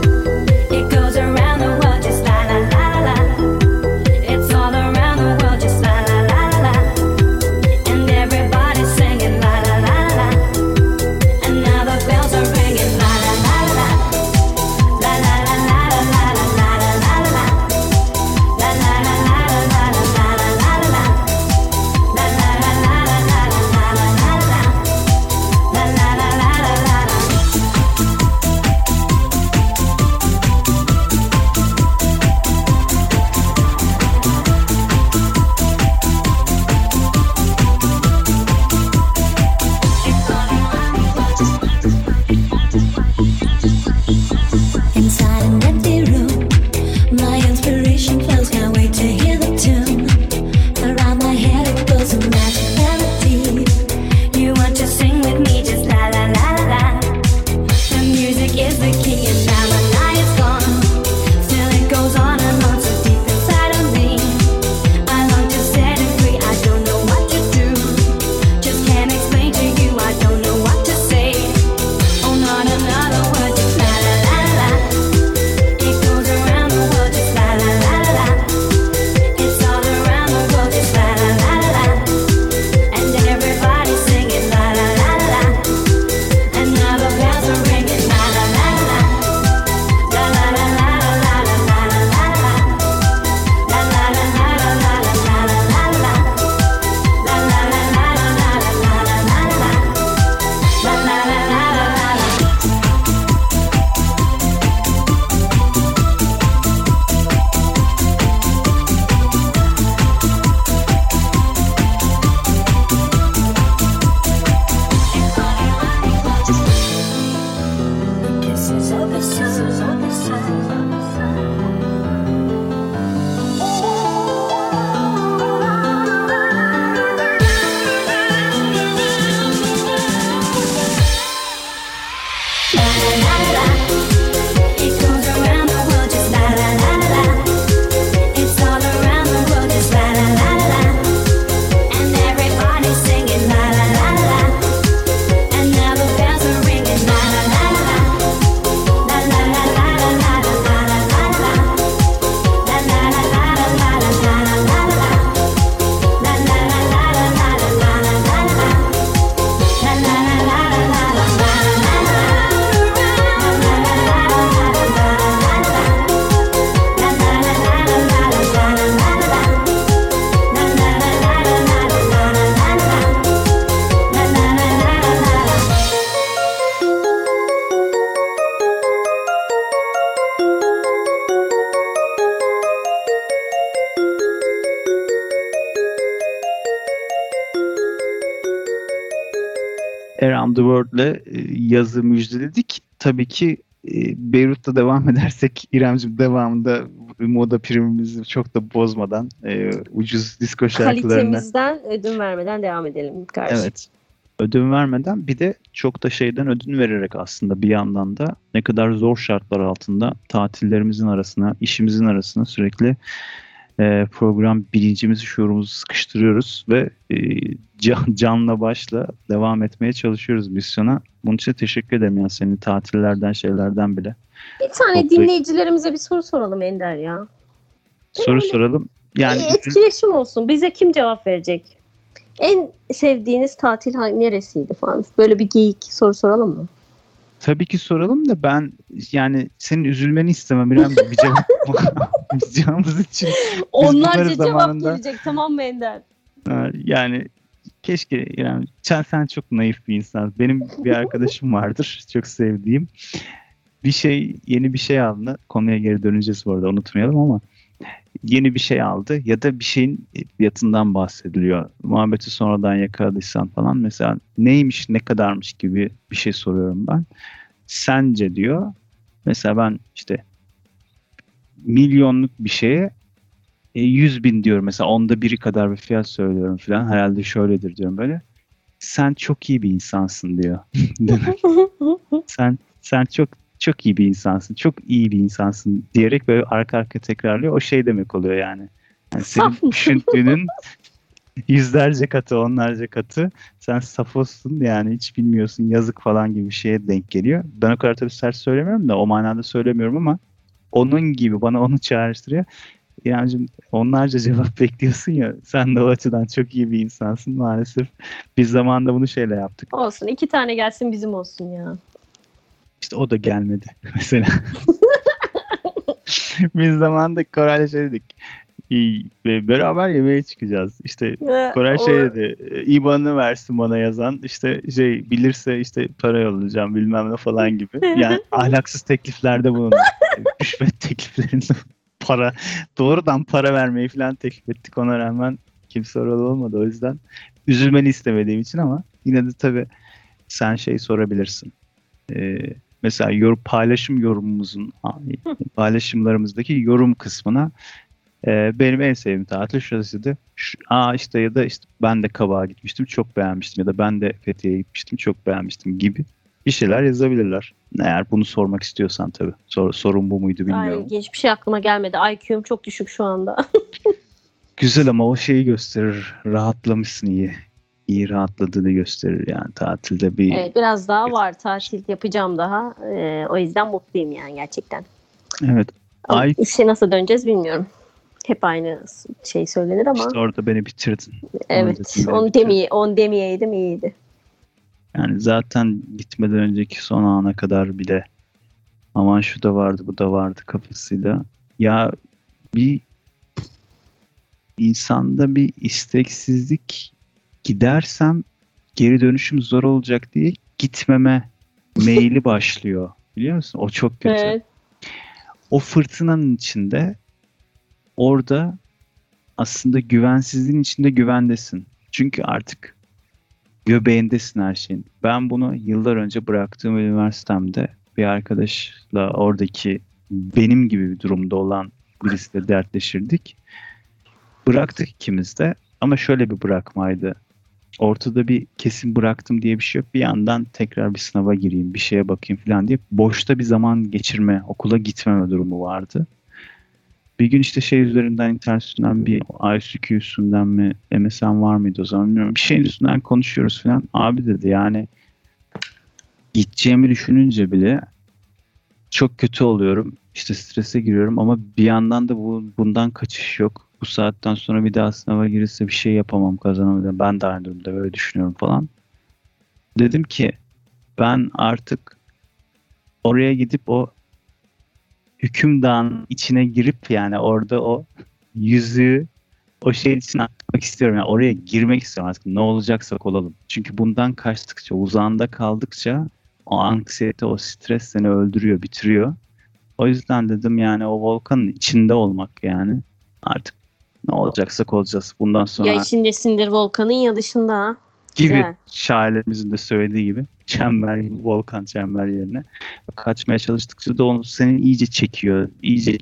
The World'le e, yazı müjdeledik. Tabii ki e, Beyrut'ta devam <laughs> edersek İremciğim devamında moda primimizi çok da bozmadan e, ucuz disco şarkılarına Kalitemizden ödün vermeden devam edelim karşı. Evet. Ödün vermeden bir de çok da şeyden ödün vererek aslında bir yandan da ne kadar zor şartlar altında tatillerimizin arasına, işimizin arasına sürekli e, program bilincimizi, şuurumuzu sıkıştırıyoruz ve e, can, canla başla devam etmeye çalışıyoruz misyona. Bunun için teşekkür ederim ya senin tatillerden şeylerden bile. Bir tane Toplayıp- dinleyicilerimize bir soru soralım Ender ya. Soru soralım. Yani etkileşim olsun. Bize kim cevap verecek? En sevdiğiniz tatil neresiydi falan. Böyle bir geyik soru soralım mı? Tabii ki soralım da ben yani senin üzülmeni istemem İrem. Bir cevap <laughs> <laughs> bulacağımız için Onlarca cevap zamanında- gelecek tamam mı Ender? Yani keşke İrem sen, sen çok naif bir insan. Benim bir arkadaşım vardır çok sevdiğim. Bir şey yeni bir şey aldı. Konuya geri döneceğiz bu arada unutmayalım ama yeni bir şey aldı ya da bir şeyin fiyatından bahsediliyor. Muhabbeti sonradan yakaladıysan falan mesela neymiş ne kadarmış gibi bir şey soruyorum ben. Sence diyor mesela ben işte milyonluk bir şeye e, 100 bin diyorum mesela onda biri kadar bir fiyat söylüyorum falan herhalde şöyledir diyorum böyle. Sen çok iyi bir insansın diyor. <laughs> sen sen çok çok iyi bir insansın. Çok iyi bir insansın diyerek böyle arka arka tekrarlıyor. O şey demek oluyor yani. yani senin <laughs> düşündüğünün yüzlerce katı, onlarca katı. Sen safossun yani hiç bilmiyorsun yazık falan gibi bir şeye denk geliyor. Ben o kadar tabii sert söylemiyorum da o manada söylemiyorum ama onun gibi bana onu çağrıştırıyor. İremciğim onlarca cevap <laughs> bekliyorsun ya sen de o açıdan çok iyi bir insansın maalesef. Biz zamanında bunu şeyle yaptık. Olsun iki tane gelsin bizim olsun ya. İşte o da gelmedi <laughs> mesela. Biz zamanında Koray'la şey dedik. İyi, ve beraber yemeğe çıkacağız. İşte Koray şey dedi. İBAN'ı versin bana yazan. İşte şey bilirse işte para yollayacağım bilmem ne falan gibi. Yani <laughs> ahlaksız tekliflerde bulunduk. <laughs> Rüşvet tekliflerinde para doğrudan para vermeyi falan teklif ettik. Ona rağmen kimse oralı olmadı. O yüzden üzülmeni istemediğim için ama yine de tabii sen şey sorabilirsin. Ee, mesela yor, paylaşım yorumumuzun paylaşımlarımızdaki yorum kısmına e, benim en sevdiğim tatil şurasıydı. Şu, aa işte ya da işte ben de Kabak'a gitmiştim çok beğenmiştim ya da ben de Fethiye'ye gitmiştim çok beğenmiştim gibi bir şeyler yazabilirler. Eğer bunu sormak istiyorsan tabii. Sor, sorun bu muydu bilmiyorum. Ay, genç bir şey aklıma gelmedi. IQ'm çok düşük şu anda. <laughs> <laughs> Güzel ama o şeyi gösterir. Rahatlamışsın iyi. İyi rahatladığını gösterir yani tatilde bir evet, biraz daha var. Tatil yapacağım daha. Ee, o yüzden mutluyum yani gerçekten. evet. Ama Ay işe nasıl döneceğiz bilmiyorum. Hep aynı şey söylenir ama işte orada beni bitirdin. evet onu evet. demeye on demeyeydim iyiydi. Yani zaten gitmeden önceki son ana kadar bile aman şu da vardı bu da vardı kafasıyla. Ya bir insanda bir isteksizlik gidersem geri dönüşüm zor olacak diye gitmeme meyli <laughs> başlıyor. Biliyor musun? O çok kötü. Evet. o fırtınanın içinde orada aslında güvensizliğin içinde güvendesin. Çünkü artık göbeğindesin her şeyin. Ben bunu yıllar önce bıraktığım üniversitemde bir arkadaşla oradaki benim gibi bir durumda olan birisiyle dertleşirdik. Bıraktık ikimiz de ama şöyle bir bırakmaydı. Ortada bir kesin bıraktım diye bir şey yok. Bir yandan tekrar bir sınava gireyim, bir şeye bakayım falan diye boşta bir zaman geçirme, okula gitmeme durumu vardı. Bir gün işte şey üzerinden internet bir ICQ üstünden mi MSN var mıydı o zaman bilmiyorum. Bir şeyin üstünden konuşuyoruz falan. Abi dedi yani gideceğimi düşününce bile çok kötü oluyorum. İşte strese giriyorum ama bir yandan da bu, bundan kaçış yok. Bu saatten sonra bir daha sınava girirse bir şey yapamam kazanamam. Ben de aynı durumda böyle düşünüyorum falan. Dedim ki ben artık oraya gidip o hükümdağın içine girip yani orada o yüzüğü o şeyin içine atmak istiyorum. Yani oraya girmek istiyorum artık ne olacaksak olalım. Çünkü bundan kaçtıkça, uzağında kaldıkça o anksiyete, o stres seni öldürüyor, bitiriyor. O yüzden dedim yani o volkanın içinde olmak yani artık ne olacaksak olacağız. Bundan sonra Ya içindesindir volkanın ya dışında. gibi güzel. şairlerimizin de söylediği gibi çember, volkan çember yerine. Kaçmaya çalıştıkça da onu senin iyice çekiyor, iyice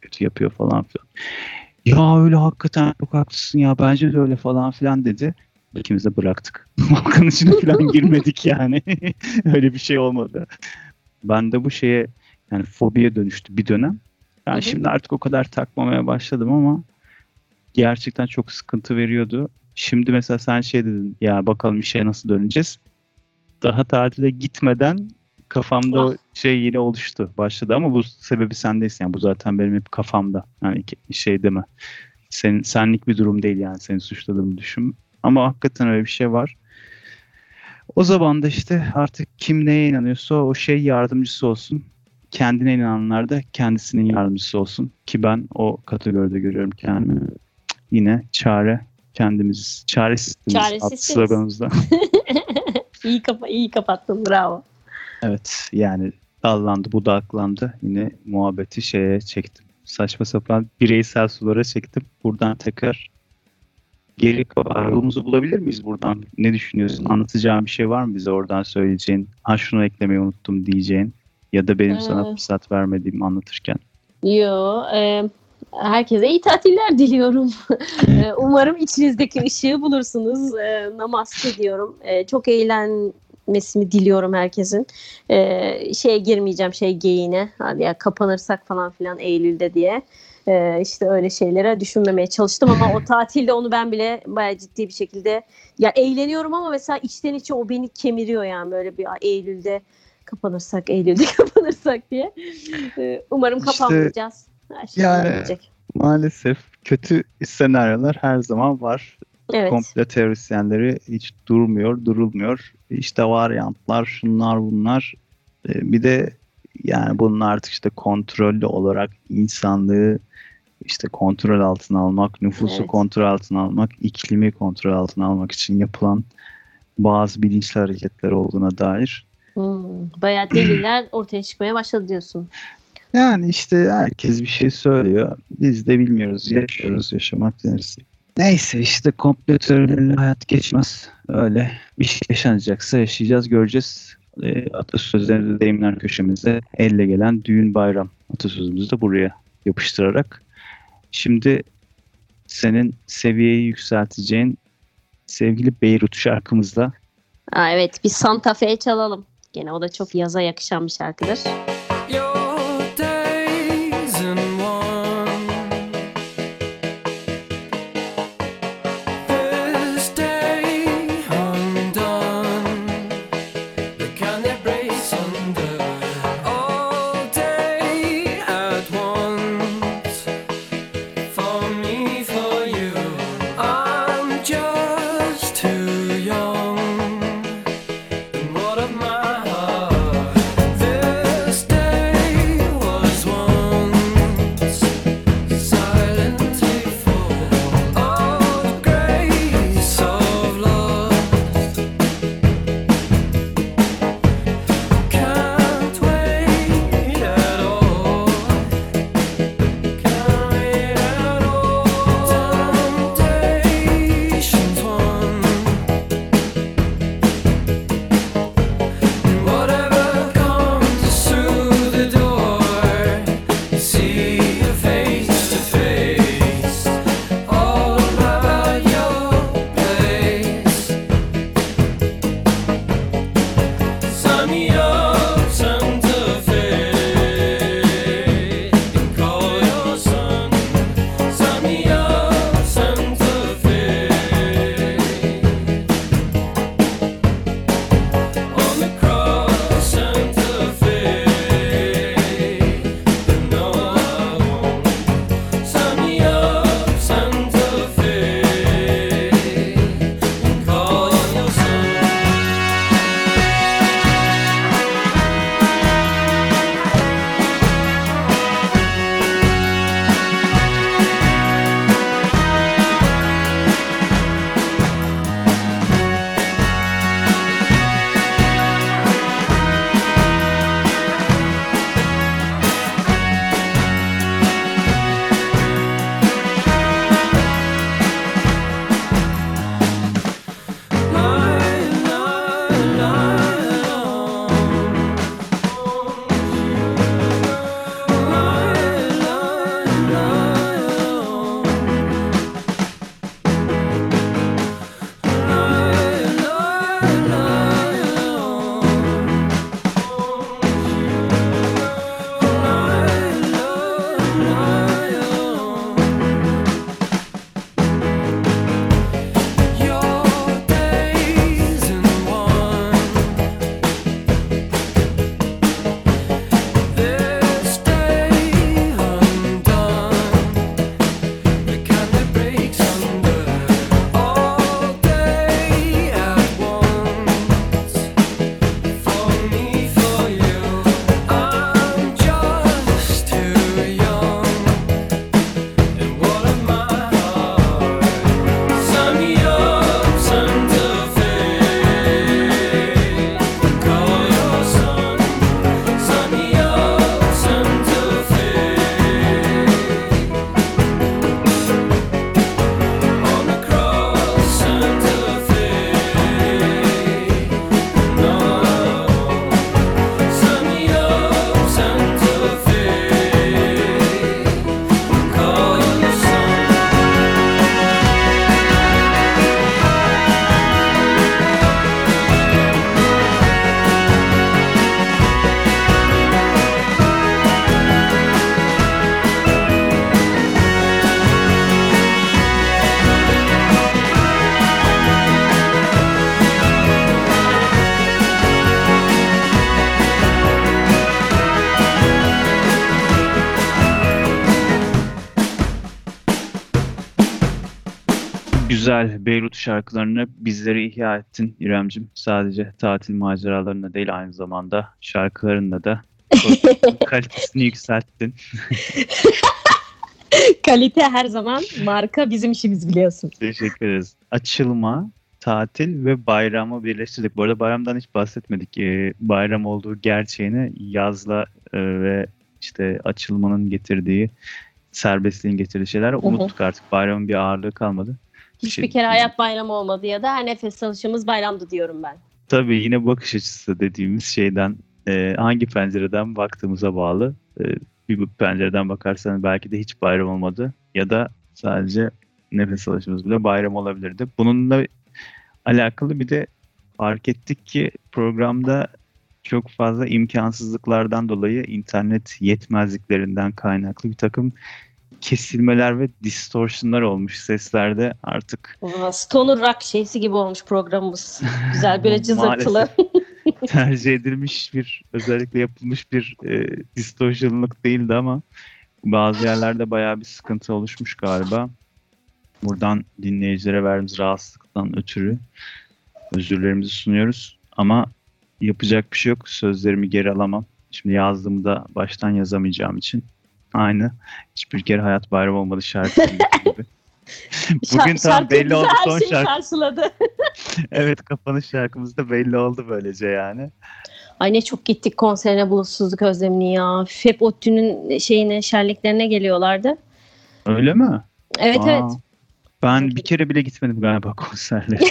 kötü yapıyor falan filan. Ya öyle hakikaten çok haklısın ya bence de öyle falan filan dedi. İkimiz de bıraktık. <laughs> Volkan içine falan <laughs> girmedik yani. <laughs> öyle bir şey olmadı. Ben de bu şeye yani fobiye dönüştü bir dönem. Yani şimdi artık o kadar takmamaya başladım ama gerçekten çok sıkıntı veriyordu. Şimdi mesela sen şey dedin ya bakalım işe nasıl döneceğiz. Daha tatile gitmeden kafamda o şey yine oluştu. Başladı ama bu sebebi sendesin. Yani bu zaten benim hep kafamda. Yani şey deme. Sen, senlik bir durum değil yani seni suçladığımı düşün. Ama hakikaten öyle bir şey var. O zaman da işte artık kim neye inanıyorsa o şey yardımcısı olsun. Kendine inananlar da kendisinin yardımcısı olsun. Ki ben o kategoride görüyorum kendimi. Yine çare kendimiz. Çaresizsiniz Çaresizsiniz. sloganımızda. <laughs> iyi, kapa iyi kapattın bravo. Evet yani dallandı budaklandı. Yine muhabbeti şeye çektim. Saçma sapan bireysel sulara çektim. Buradan tekrar geri yolumuzu bulabilir miyiz buradan? Ne düşünüyorsun? Anlatacağın bir şey var mı bize oradan söyleyeceğin? Ha şunu eklemeyi unuttum diyeceğin. Ya da benim sana Ee. fırsat vermediğim anlatırken. Yo, e, herkese iyi tatiller diliyorum. <laughs> E, Umarım içinizdeki ışığı bulursunuz. E, namaste diyorum. E, çok eğlenmesini diliyorum herkesin. Şeye girmeyeceğim şey geyiğine. Hadi ya kapanırsak falan filan Eylül'de diye. İşte öyle şeylere düşünmemeye çalıştım ama o <laughs> tatilde onu ben bile bayağı ciddi bir şekilde ya eğleniyorum ama mesela içten içe o beni kemiriyor yani böyle bir "Ay, Eylül'de kapanırsak Eylül'de <laughs> kapanırsak diye. Umarım İşte, kapanmayacağız. Her şey yani-. Maalesef kötü senaryolar her zaman var. Evet. Komple teorisyenleri hiç durmuyor, durulmuyor. İşte varyantlar, şunlar bunlar. Ee, Bir de yani bunun artık işte kontrollü olarak insanlığı işte kontrol altına almak, nüfusu Evet. kontrol altına almak, iklimi kontrol altına almak için yapılan bazı bilinçli hareketler olduğuna dair. Hmm, bayağı deliller ortaya çıkmaya başladı diyorsun. <clears throat> Yani işte herkes bir şey söylüyor. Biz de bilmiyoruz. Yaşıyoruz, yaşamak deriz. Neyse işte komplo teorileriyle hayat geçmez. Öyle bir şey yaşanacaksa yaşayacağız, göreceğiz. E, atasözlerinde deyimler köşemizde elle gelen düğün bayram atasözümüzü de buraya yapıştırarak. Şimdi senin seviyeyi yükselteceğin sevgili Beyrut şarkımızla Aa, evet bir Santa Fe çalalım. Gene o da çok yaza yakışan bir şarkıdır. Your güzel Beyrut şarkılarını bizlere ihya ettin İremcim. Sadece tatil maceralarında değil aynı zamanda şarkılarında da <laughs> kalitesini yükselttin. <laughs> Kalite her zaman marka bizim işimiz biliyorsun. Teşekkür ederiz. Açılma, tatil ve bayramı birleştirdik. Bu arada bayramdan hiç bahsetmedik. Ee, bayram olduğu gerçeğini yazla e, ve işte açılmanın getirdiği, serbestliğin getirdiği şeyler unuttuk artık. Bayramın bir ağırlığı kalmadı. Hiçbir Şey- kere hayat bayramı olmadı ya da her nefes alışımız bayramdı diyorum ben. Tabii yine bakış açısı dediğimiz şeyden e, hangi pencereden baktığımıza bağlı. E, bir pencereden bakarsan belki de hiç bayram olmadı ya da sadece nefes alışımız bile bayram olabilirdi. Bununla alakalı bir de fark ettik ki programda çok fazla imkansızlıklardan dolayı internet yetmezliklerinden kaynaklı bir takım kesilmeler ve distortionlar olmuş seslerde artık Aa, Stoner Rock şeysi gibi olmuş programımız. Güzel böyle <laughs> cızırtılı. <laughs> <laughs> Tercih edilmiş bir özellikle yapılmış bir e, distortionluk değildi ama bazı yerlerde bayağı bir sıkıntı oluşmuş galiba. Buradan dinleyicilere verdiğimiz rahatsızlıktan ötürü özürlerimizi sunuyoruz. Ama yapacak bir şey yok. Sözlerimi geri alamam. Şimdi yazdığımda baştan yazamayacağım için aynı hiçbir kere hayat bayram olmadı şarkısındaki <laughs> gibi. Bugün Şar- tam şarkı belli oldu her son şeyi şarkı. karşıladı. <laughs> Evet kapanış şarkımız da belli oldu böylece yani. Ay ne çok gittik konserine bulutsuzluk özlemini ya. Hep ODTÜ'nün şeyine şenliklerine geliyorlardı. Öyle mi? Evet Aa, evet. Ben bir kere bile gitmedim galiba konserlere. <laughs>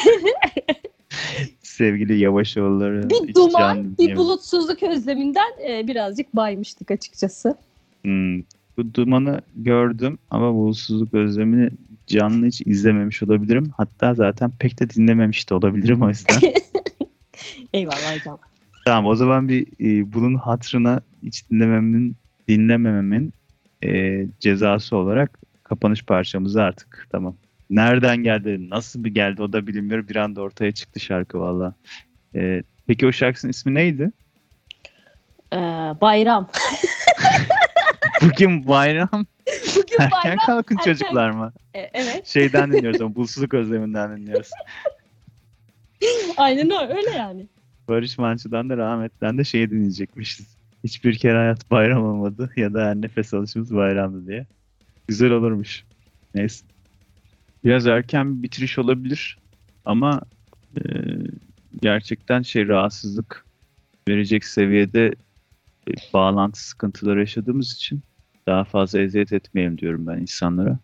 Sevgili Yavaşoğulları. Bir duman, bir bulutsuzluk özleminden e, birazcık baymıştık açıkçası. Hmm, Bu dumanı gördüm ama bulutsuzluk özlemini canlı hiç izlememiş olabilirim. Hatta zaten pek de dinlememiş de olabilirim o yüzden. <laughs> Eyvallah hocam. tamam o zaman bir e, bunun hatırına hiç dinlememin, dinlemememin e, cezası olarak kapanış parçamızı artık tamam. Nereden geldi, nasıl bir geldi o da bilinmiyor. Bir anda ortaya çıktı şarkı valla. E, peki o şarkısının ismi neydi? Ee, bayram. <laughs> Bugün bayram. Bugün Erken bayram. kalkın erken- çocuklar mı? E, evet. Şeyden <laughs> dinliyoruz ama bulsuzluk özleminden dinliyoruz. Aynen öyle, yani. Barış Manço'dan da rahmetten de şey dinleyecekmişiz. Hiçbir kere hayat bayram olmadı ya da her nefes alışımız bayramdı diye. Güzel olurmuş. Neyse. Biraz erken bir bitiriş olabilir ama e, gerçekten şey rahatsızlık verecek seviyede e, bağlantı sıkıntıları yaşadığımız için daha fazla eziyet etmeyelim diyorum ben insanlara.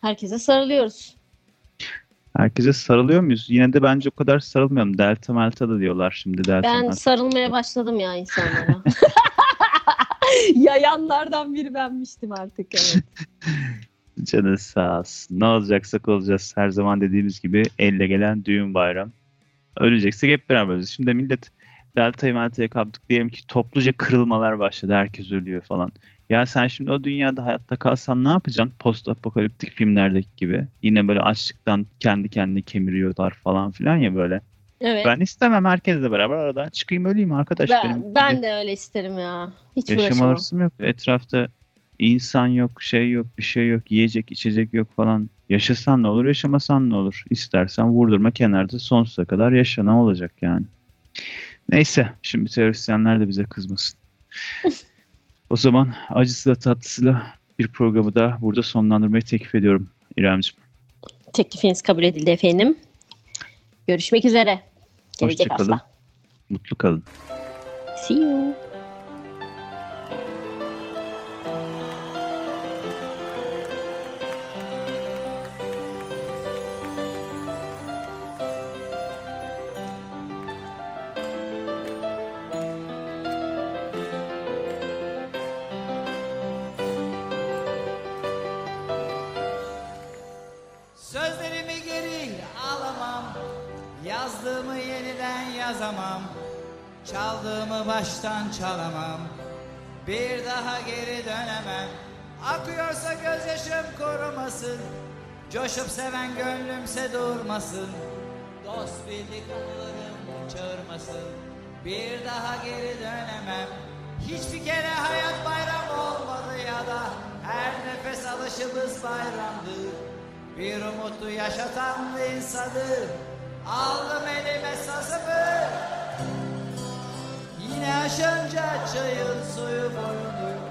Herkese sarılıyoruz. Herkese sarılıyor muyuz? Yine de bence o kadar sarılmayalım. Delta Melta da diyorlar şimdi Delta Ben Melta. sarılmaya başladım ya insanlara. <laughs> <laughs> Yayanlardan biri benmiştim artık evet. <laughs> Canı sağ olsun. Ne olacaksak olacağız. Her zaman dediğimiz gibi elle gelen düğün bayram. Öleceksek hep beraber öleceğiz. Şimdi millet Delta'yı Melta'ya kaptık diyelim ki topluca kırılmalar başladı. Herkes ölüyor falan. Ya sen şimdi o dünyada hayatta kalsan ne yapacaksın? Post apokaliptik filmlerdeki gibi. Yine böyle açlıktan kendi kendini kemiriyorlar falan filan ya böyle. Evet. Ben istemem herkesle beraber aradan çıkayım öleyim arkadaş. benim Ben, ben de öyle isterim ya. Hiç Yaşam arasım yok. Etrafta insan yok, şey yok, bir şey yok, yiyecek, içecek yok falan. Yaşasan ne olur, yaşamasan ne olur? İstersen vurdurma kenarda sonsuza kadar yaşa ne olacak yani. Neyse, şimdi teröristler de bize kızmasın. o zaman acısıyla tatlısıyla bir programı da burada sonlandırmayı teklif ediyorum İremciğim. Teklifiniz kabul edildi efendim. Görüşmek üzere. Gelecek Hoşça kalın. hafta. Mutlu kalın. See you. Coşup seven gönlümse durmasın. Dost bildik anılarım çağırmasın. Bir daha geri dönemem. Hiçbir kere hayat bayram olmadı ya da Her nefes alışımız bayramdı. Bir umutu yaşatan insanı Aldım elime sazımı. Yine aşınca çayın suyu boyunu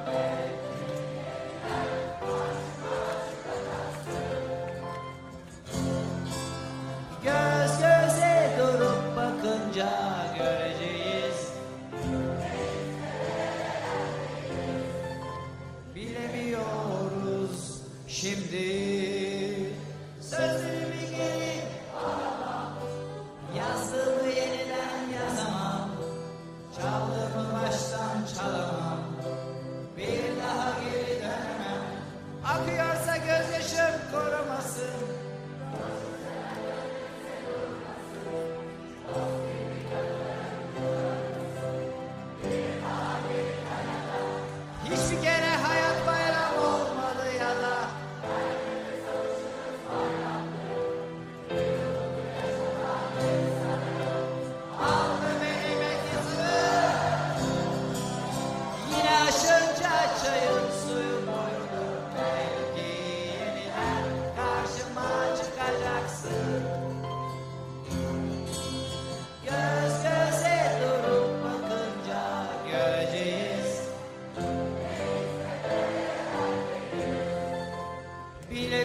bile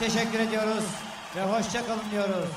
teşekkür ediyoruz ve hoşça kalın diyoruz.